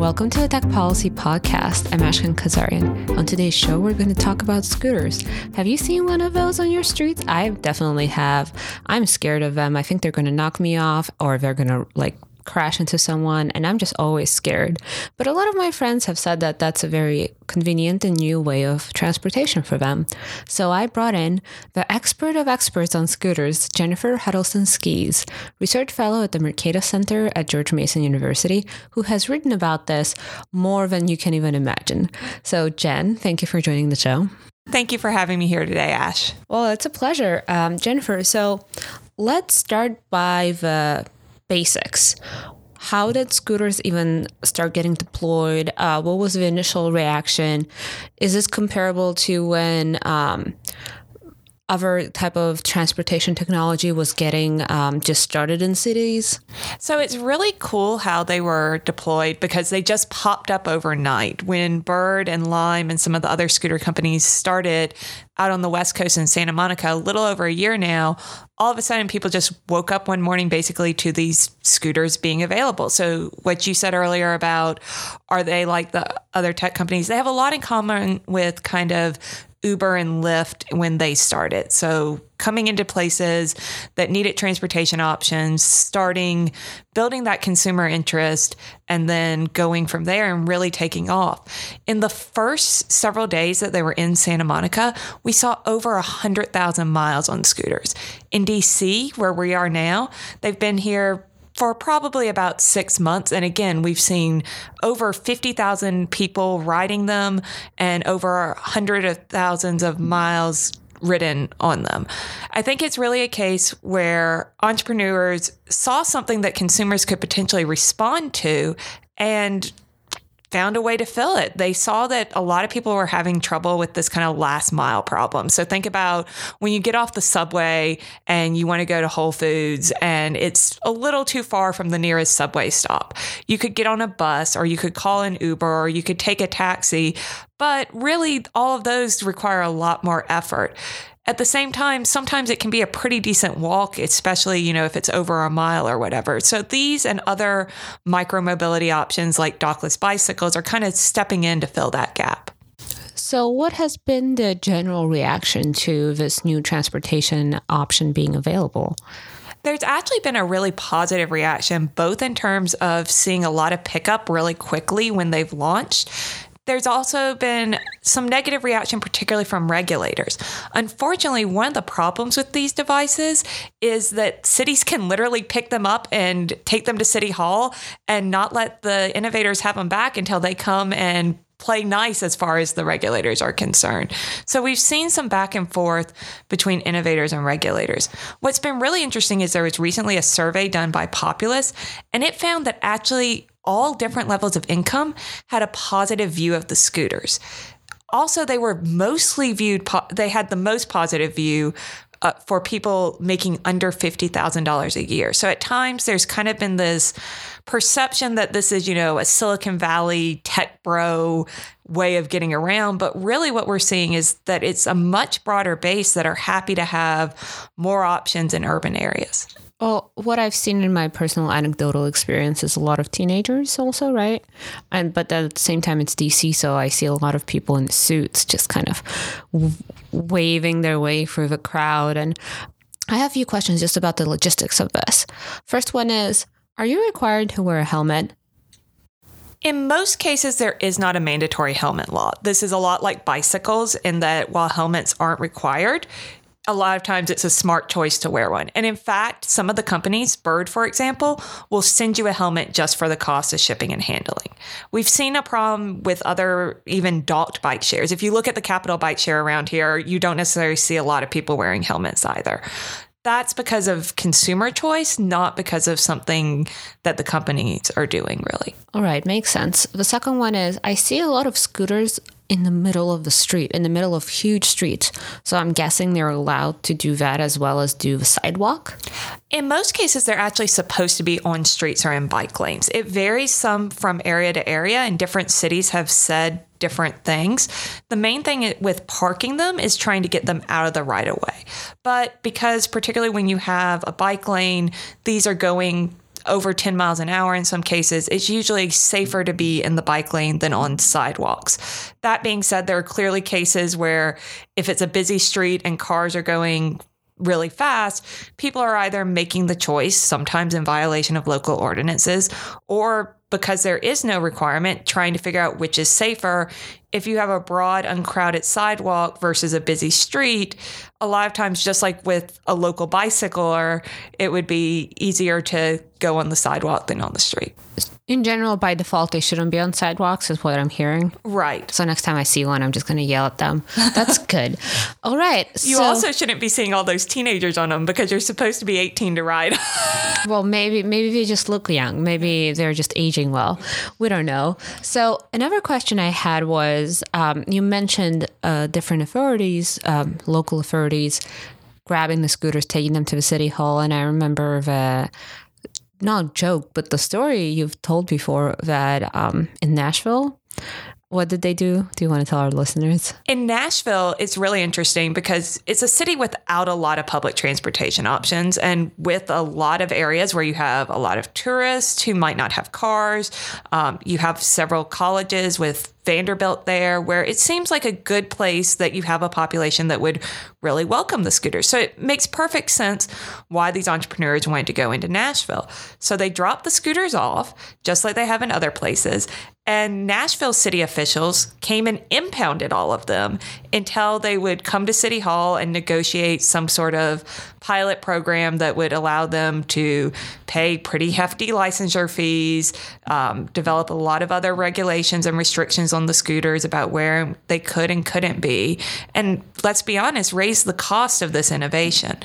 Welcome to the Tech Policy Podcast. I'm Ashkhen Kazaryan. On today's show, we're going to talk about scooters. Have you seen one of those on your streets? I definitely have. I'm scared of them. I think they're going to knock me off or they're going to like crash into someone, and I'm just always scared. But a lot of my friends have said that that's a very convenient and new way of transportation for them. So I brought in the expert of experts on scooters, Jennifer Huddleston Skees, research fellow at the Mercatus Center at George Mason University, who has written about this more than you can even imagine. So, Jen, thank you for joining the show. Thank you for having me here today, Ash. Well, it's a pleasure. Um, Jennifer, so let's start by the basics. How did scooters even start getting deployed? Uh, what was the initial reaction? Is this comparable to when um, other type of transportation technology was getting um, just started in cities? So it's really cool how they were deployed because they just popped up overnight. When Bird and Lime and some of the other scooter companies started out on the West Coast in Santa Monica, a little over a year now, all of a sudden people just woke up one morning basically to these scooters being available. So what you said earlier about are they like the other tech companies? They have a lot in common with kind of Uber and Lyft when they started. So coming into places that needed transportation options, starting building that consumer interest, and then going from there and really taking off. In the first several days that they were in Santa Monica, we saw over 100,000 miles on scooters. In DC, where we are now, they've been here for probably about six months. And again, we've seen over 50,000 people riding them and over hundreds of thousands of miles ridden on them. I think it's really a case where entrepreneurs saw something that consumers could potentially respond to and found a way to fill it. They saw that a lot of people were having trouble with this kind of last mile problem. So think about when you get off the subway and you want to go to Whole Foods and it's a little too far from the nearest subway stop. You could get on a bus or you could call an Uber or you could take a taxi, but really all of those require a lot more effort. At the same time, sometimes it can be a pretty decent walk, especially, you know, if it's over a mile or whatever. So these and other micromobility options like dockless bicycles are kind of stepping in to fill that gap. So, what has been the general reaction to this new transportation option being available? There's actually been a really positive reaction, both in terms of seeing a lot of pickup really quickly when they've launched, there's also been some negative reaction, particularly from regulators. Unfortunately, one of the problems with these devices is that cities can literally pick them up and take them to City Hall and not let the innovators have them back until they come and play nice as far as the regulators are concerned. So we've seen some back and forth between innovators and regulators. What's been really interesting is there was recently a survey done by Populus, and it found that actually all different levels of income had a positive view of the scooters. Also, they were mostly viewed, they had the most positive view uh, for people making under $50,000 a year. So at times there's kind of been this perception that this is, you know, a Silicon Valley tech bro way of getting around. But really, what we're seeing is that it's a much broader base that are happy to have more options in urban areas. Well, what I've seen in my personal anecdotal experience is a lot of teenagers also, right? And but at the same time, it's DC, so I see a lot of people in suits just kind of waving their way through the crowd. And I have a few questions just about the logistics of this. First one is, are you required to wear a helmet? In most cases, there is not a mandatory helmet law. This is a lot like bicycles in that while helmets aren't required, a lot of times it's a smart choice to wear one. And in fact, some of the companies, Bird, for example, will send you a helmet just for the cost of shipping and handling. We've seen a problem with other even docked bike shares. If you look at the Capital bike share around here, you don't necessarily see a lot of people wearing helmets either. That's because of consumer choice, not because of something that the companies are doing, really. All right, makes sense. The second one is I see a lot of scooters in the middle of the street, in the middle of huge streets. So I'm guessing they're allowed to do that as well as do the sidewalk. In most cases, they're actually supposed to be on streets or in bike lanes. It varies some from area to area, and different cities have said different things. The main thing with parking them is trying to get them out of the right of way. But because, particularly when you have a bike lane, these are going over 10 miles an hour in some cases, it's usually safer to be in the bike lane than on sidewalks. That being said, there are clearly cases where if it's a busy street and cars are going really fast, people are either making the choice, sometimes in violation of local ordinances, or because there is no requirement, trying to figure out which is safer. If you have a broad, uncrowded sidewalk versus a busy street, a lot of times, just like with a local bicycler, it would be easier to go on the sidewalk than on the street. In general, by default, they shouldn't be on sidewalks, is what I'm hearing. Right. So next time I see one, I'm just going to yell at them. That's good. All right. You so, also shouldn't be seeing all those teenagers on them because you're supposed to be 18 to ride. well, maybe maybe they just look young. Maybe they're just aging well. We don't know. So another question I had was um, you mentioned uh, different authorities, um, local authorities, grabbing the scooters, taking them to the city hall, and I remember the not a joke, but the story you've told before that um, in Nashville, what did they do? Do you want to tell our listeners? In Nashville, it's really interesting because it's a city without a lot of public transportation options and with a lot of areas where you have a lot of tourists who might not have cars. Um, you have several colleges with Vanderbilt there, where it seems like a good place that you have a population that would really welcome the scooters. So it makes perfect sense why these entrepreneurs wanted to go into Nashville. So they dropped the scooters off, just like they have in other places. And Nashville city officials came and impounded all of them until they would come to City Hall and negotiate some sort of pilot program that would allow them to pay pretty hefty licensure fees, um, develop a lot of other regulations and restrictions on the scooters about where they could and couldn't be. And let's be honest, raise the cost of this innovation.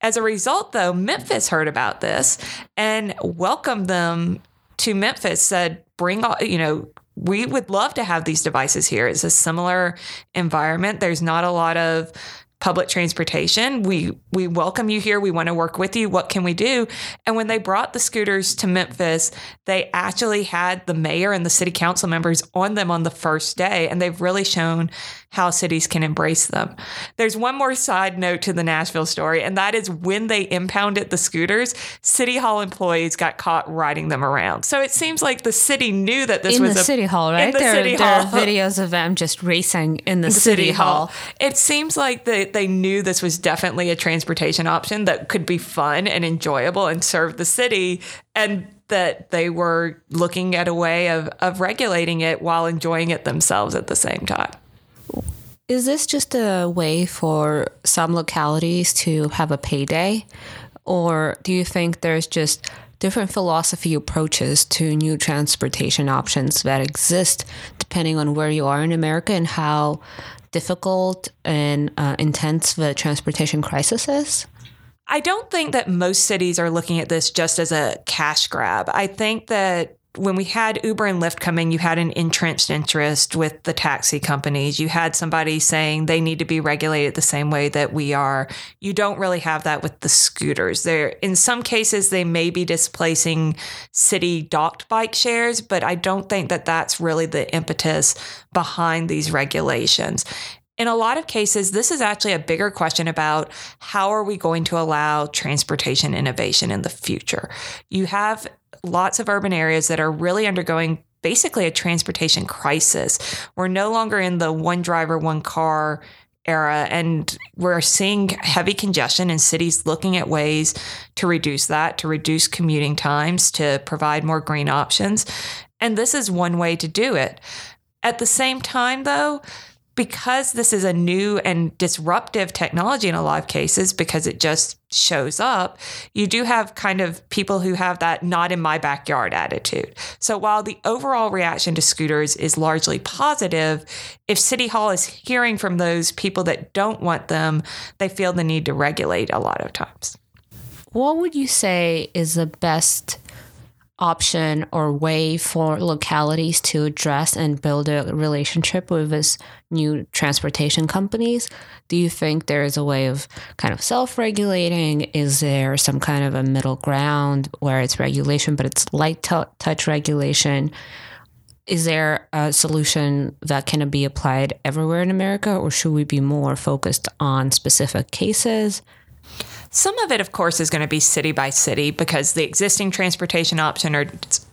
As a result, though, Memphis heard about this and welcomed them to Memphis, said, bring all, you know, we would love to have these devices here. It's a similar environment. There's not a lot of public transportation. We we welcome you here. We want to work with you. What can we do? And when they brought the scooters to Memphis, they actually had the mayor and the city council members on them on the first day and they've really shown how cities can embrace them. There's one more side note to the Nashville story, and that is when they impounded the scooters, City Hall employees got caught riding them around. So it seems like the city knew that this in was the a, city hall, right? In the there, city there hall. are videos of them just racing in the, the city, hall. It seems like they, they knew this was definitely a transportation option that could be fun and enjoyable and serve the city. And that they were looking at a way of, of regulating it while enjoying it themselves at the same time. Is this just a way for some localities to have a payday? Or do you think there's just different philosophy approaches to new transportation options that exist depending on where you are in America and how difficult and uh, intense the transportation crisis is? I don't think that most cities are looking at this just as a cash grab. I think that when we had Uber and Lyft coming, you had an entrenched interest with the taxi companies. You had somebody saying they need to be regulated the same way that we are. You don't really have that with the scooters. There, in some cases, they may be displacing city docked bike shares, but I don't think that that's really the impetus behind these regulations in a lot of cases, this is actually a bigger question about how are we going to allow transportation innovation in the future? You have lots of urban areas that are really undergoing basically a transportation crisis. We're no longer in the one driver, one car era, and we're seeing heavy congestion in cities looking at ways to reduce that, to reduce commuting times, to provide more green options. And this is one way to do it. At the same time, though, because this is a new and disruptive technology in a lot of cases, because it just shows up, you do have kind of people who have that not in my backyard attitude. So while the overall reaction to scooters is largely positive, if City Hall is hearing from those people that don't want them, they feel the need to regulate a lot of times. What would you say is the best? option or way for localities to address and build a relationship with this new transportation companies. Do you think there is a way of kind of self-regulating? Is there some kind of a middle ground where it's regulation but it's light t- touch regulation? Is there a solution that can be applied everywhere in america or should we be more focused on specific cases? Some of it, of course, is going to be city by city because the existing transportation option are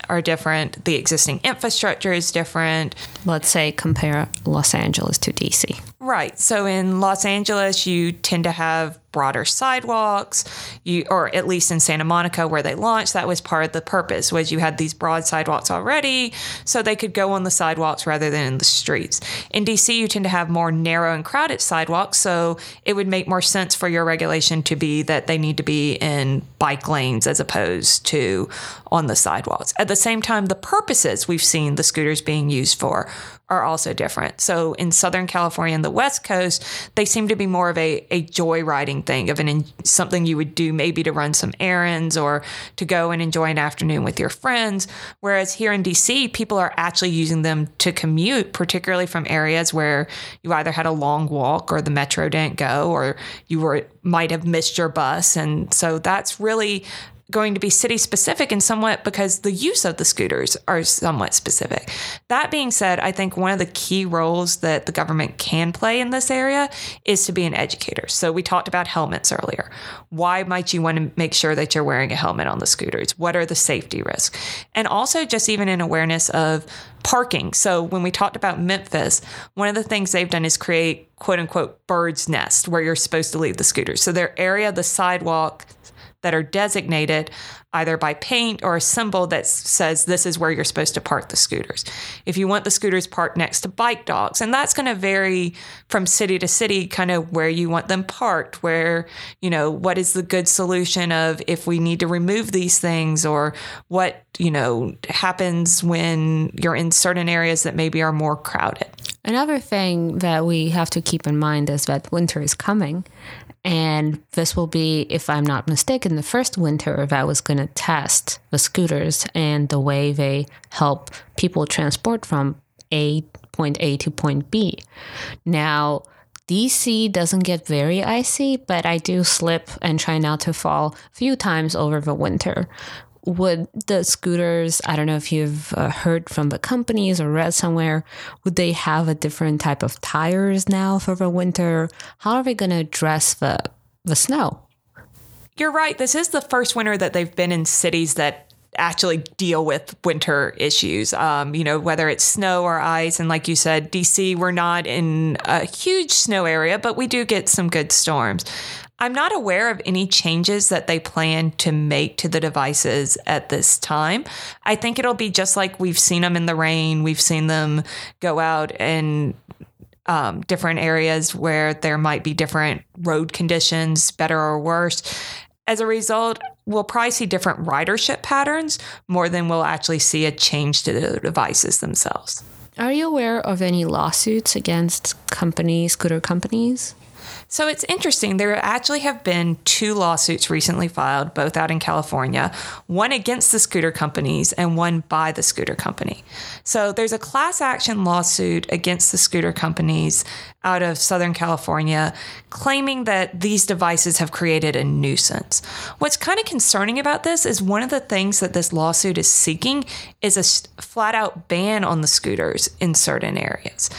are different. The existing infrastructure is different. Let's say compare Los Angeles to DC. Right. So in Los Angeles, you tend to have broader sidewalks. You, or at least in Santa Monica, where they launched, that was part of the purpose. Was you had these broad sidewalks already, so they could go on the sidewalks rather than in the streets. In DC, you tend to have more narrow and crowded sidewalks, so it would make more sense for your regulation to be that they need to be in bike lanes as opposed to on the sidewalks. At the same time, the purposes we've seen the scooters being used for are also different. So in Southern California and the West Coast, they seem to be more of a, a joyriding thing of an something you would do maybe to run some errands or to go and enjoy an afternoon with your friends. Whereas here in DC, people are actually using them to commute, particularly from areas where you either had a long walk or the metro didn't go or you were might have missed your bus. And so that's really going to be city specific and somewhat because the use of the scooters are somewhat specific. That being said, I think one of the key roles that the government can play in this area is to be an educator. So we talked about helmets earlier. Why might you want to make sure that you're wearing a helmet on the scooters? What are the safety risks? And also just even an awareness of parking. So when we talked about Memphis, one of the things they've done is create quote unquote bird's nest where you're supposed to leave the scooters. So their area, the sidewalk, that are designated either by paint or a symbol that says this is where you're supposed to park the scooters. If you want the scooters parked next to bike docks, and that's going to vary from city to city, kind of where you want them parked, where, you know, what is the good solution of if we need to remove these things or what, you know, happens when you're in certain areas that maybe are more crowded. Another thing that we have to keep in mind is that winter is coming and this will be, if I'm not mistaken, the first winter that was going to test the scooters and the way they help people transport from A point A to point B. Now, DC doesn't get very icy, but I do slip and try not to fall a few times over the winter would the scooters i don't know if you've uh, heard from the companies or read somewhere would they have a different type of tires now for the winter? How are they going to address the the snow? You're right. This is the first winter that they've been in cities that actually deal with winter issues. Um, you know whether it's snow or ice and like you said dc we're not in a huge snow area but we do get some good storms I'm not aware of any changes that they plan to make to the devices at this time. I think it'll be just like we've seen them in the rain. We've seen them go out in um, different areas where there might be different road conditions, better or worse. As a result, we'll probably see different ridership patterns more than we'll actually see a change to the devices themselves. Are you aware of any lawsuits against companies, scooter companies? So it's interesting. There actually have been two lawsuits recently filed, both out in California, one against the scooter companies and one by the scooter company. So there's a class action lawsuit against the scooter companies out of Southern California claiming that these devices have created a nuisance. What's kind of concerning about this is one of the things that this lawsuit is seeking is a flat out ban on the scooters in certain areas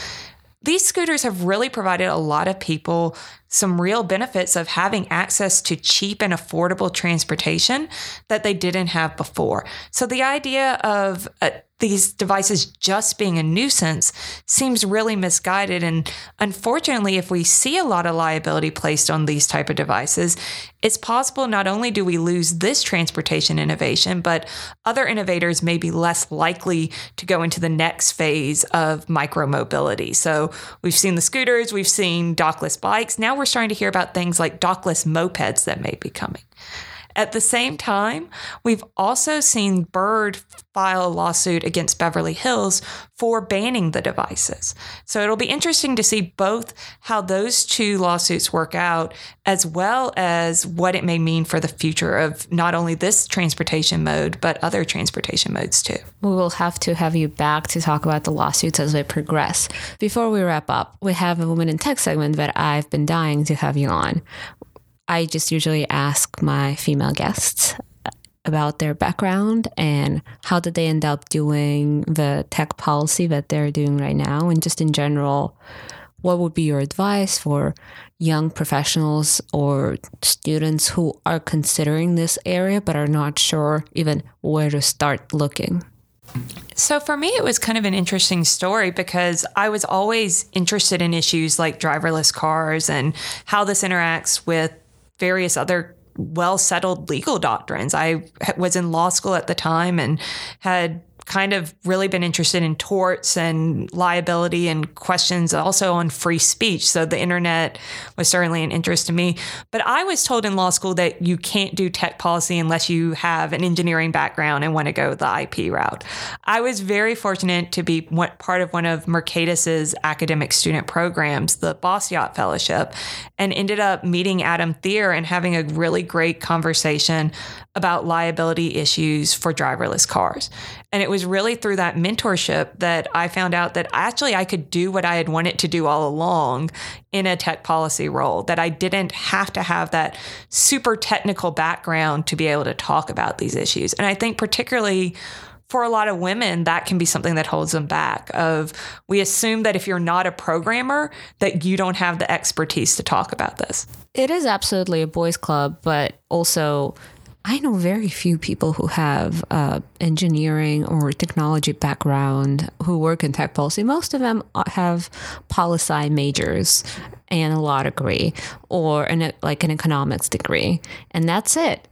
these scooters have really provided a lot of people some real benefits of having access to cheap and affordable transportation that they didn't have before. So the idea of uh, these devices just being a nuisance seems really misguided. And unfortunately if we see a lot of liability placed on these type of devices it's possible not only do we lose this transportation innovation but other innovators may be less likely to go into the next phase of micromobility. So we've seen the scooters we've seen dockless bikes. Now we're starting to hear about things like dockless mopeds that may be coming. At the same time, we've also seen Bird file a lawsuit against Beverly Hills for banning the devices. So it'll be interesting to see both how those two lawsuits work out, as well as what it may mean for the future of not only this transportation mode, but other transportation modes too. We will have to have you back to talk about the lawsuits as they progress. Before we wrap up, we have a Women in Tech segment that I've been dying to have you on. I just usually ask my female guests about their background and how did they end up doing the tech policy that they're doing right now and just in general what would be your advice for young professionals or students who are considering this area but are not sure even where to start looking? So for me, it was kind of an interesting story because I was always interested in issues like driverless cars and how this interacts with various other well settled legal doctrines. I was in law school at the time and had kind of really been interested in torts and liability and questions also on free speech. So the internet was certainly an interest to me. But I was told in law school that you can't do tech policy unless you have an engineering background and want to go the IP route. I was very fortunate to be part of one of Mercatus's academic student programs, the Bastiat Fellowship, and ended up meeting Adam Thierer and having a really great conversation about liability issues for driverless cars. And it was really through that mentorship that I found out that actually I could do what I had wanted to do all along in a tech policy role, that I didn't have to have that super technical background to be able to talk about these issues. And I think particularly for a lot of women that can be something that holds them back of we assume that if you're not a programmer that you don't have the expertise to talk about this it is absolutely a boys club but also I know very few people who have uh, engineering or technology background who work in tech policy. Most of them have policy majors and a law degree or an, like an economics degree, and that's it.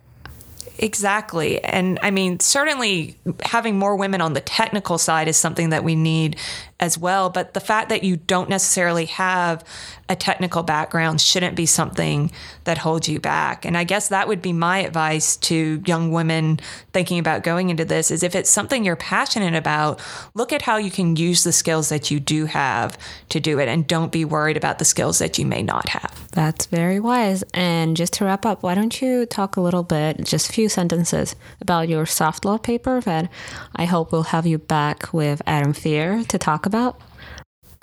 Exactly. And I mean, certainly having more women on the technical side is something that we need as well. But the fact that you don't necessarily have a technical background shouldn't be something that holds you back. And I guess that would be my advice to young women thinking about going into this is if it's something you're passionate about, look at how you can use the skills that you do have to do it and don't be worried about the skills that you may not have. That's very wise. And just to wrap up, why don't you talk a little bit, just a few sentences about your soft law paper that I hope we'll have you back with Adam Thierer to talk about?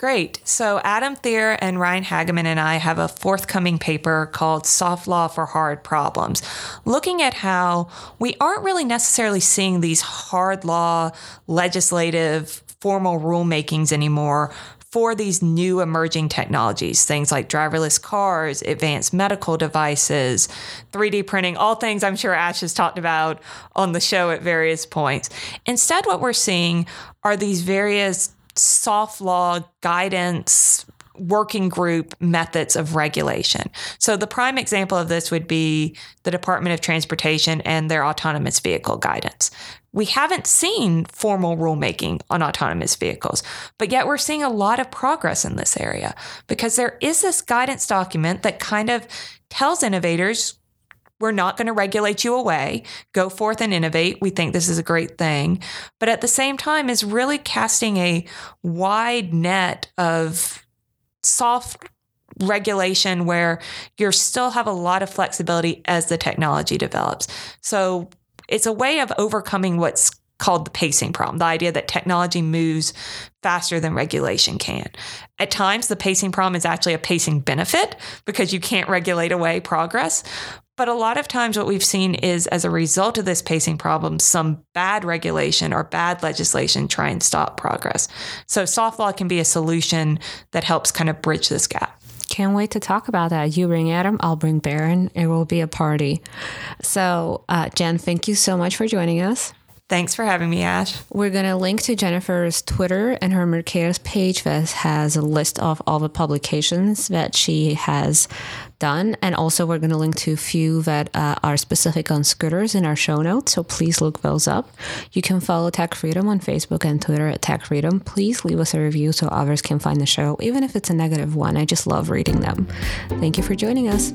Great. So, Adam Thierer and Ryan Hagemann and I have a forthcoming paper called Soft Law for Hard Problems, looking at how we aren't really necessarily seeing these hard law legislative formal rulemakings anymore for these new emerging technologies, things like driverless cars, advanced medical devices, 3D printing, all things I'm sure Ash has talked about on the show at various points. Instead, what we're seeing are these various soft law guidance working group methods of regulation. So the prime example of this would be the Department of Transportation and their autonomous vehicle guidance. We haven't seen formal rulemaking on autonomous vehicles, but yet we're seeing a lot of progress in this area because there is this guidance document that kind of tells innovators we're not going to regulate you away. Go forth and innovate. We think this is a great thing. But at the same time, is really casting a wide net of soft regulation where you still have a lot of flexibility as the technology develops. So it's a way of overcoming what's called the pacing problem, the idea that technology moves faster than regulation can. At times, the pacing problem is actually a pacing benefit because you can't regulate away progress. But a lot of times, what we've seen is as a result of this pacing problem, some bad regulation or bad legislation try and stop progress. So, soft law can be a solution that helps kind of bridge this gap. Can't wait to talk about that. You bring Adam, I'll bring Berin. It will be a party. So, uh, Jen, thank you so much for joining us. Thanks for having me, Ash. We're going to link to Jennifer's Twitter and her Mercatus page that has a list of all the publications that she has done. And also, we're going to link to a few that uh, are specific on scooters in our show notes. So please look those up. You can follow Tech Freedom on Facebook and Twitter at Tech Freedom. Please leave us a review so others can find the show, even if it's a negative one. I just love reading them. Thank you for joining us.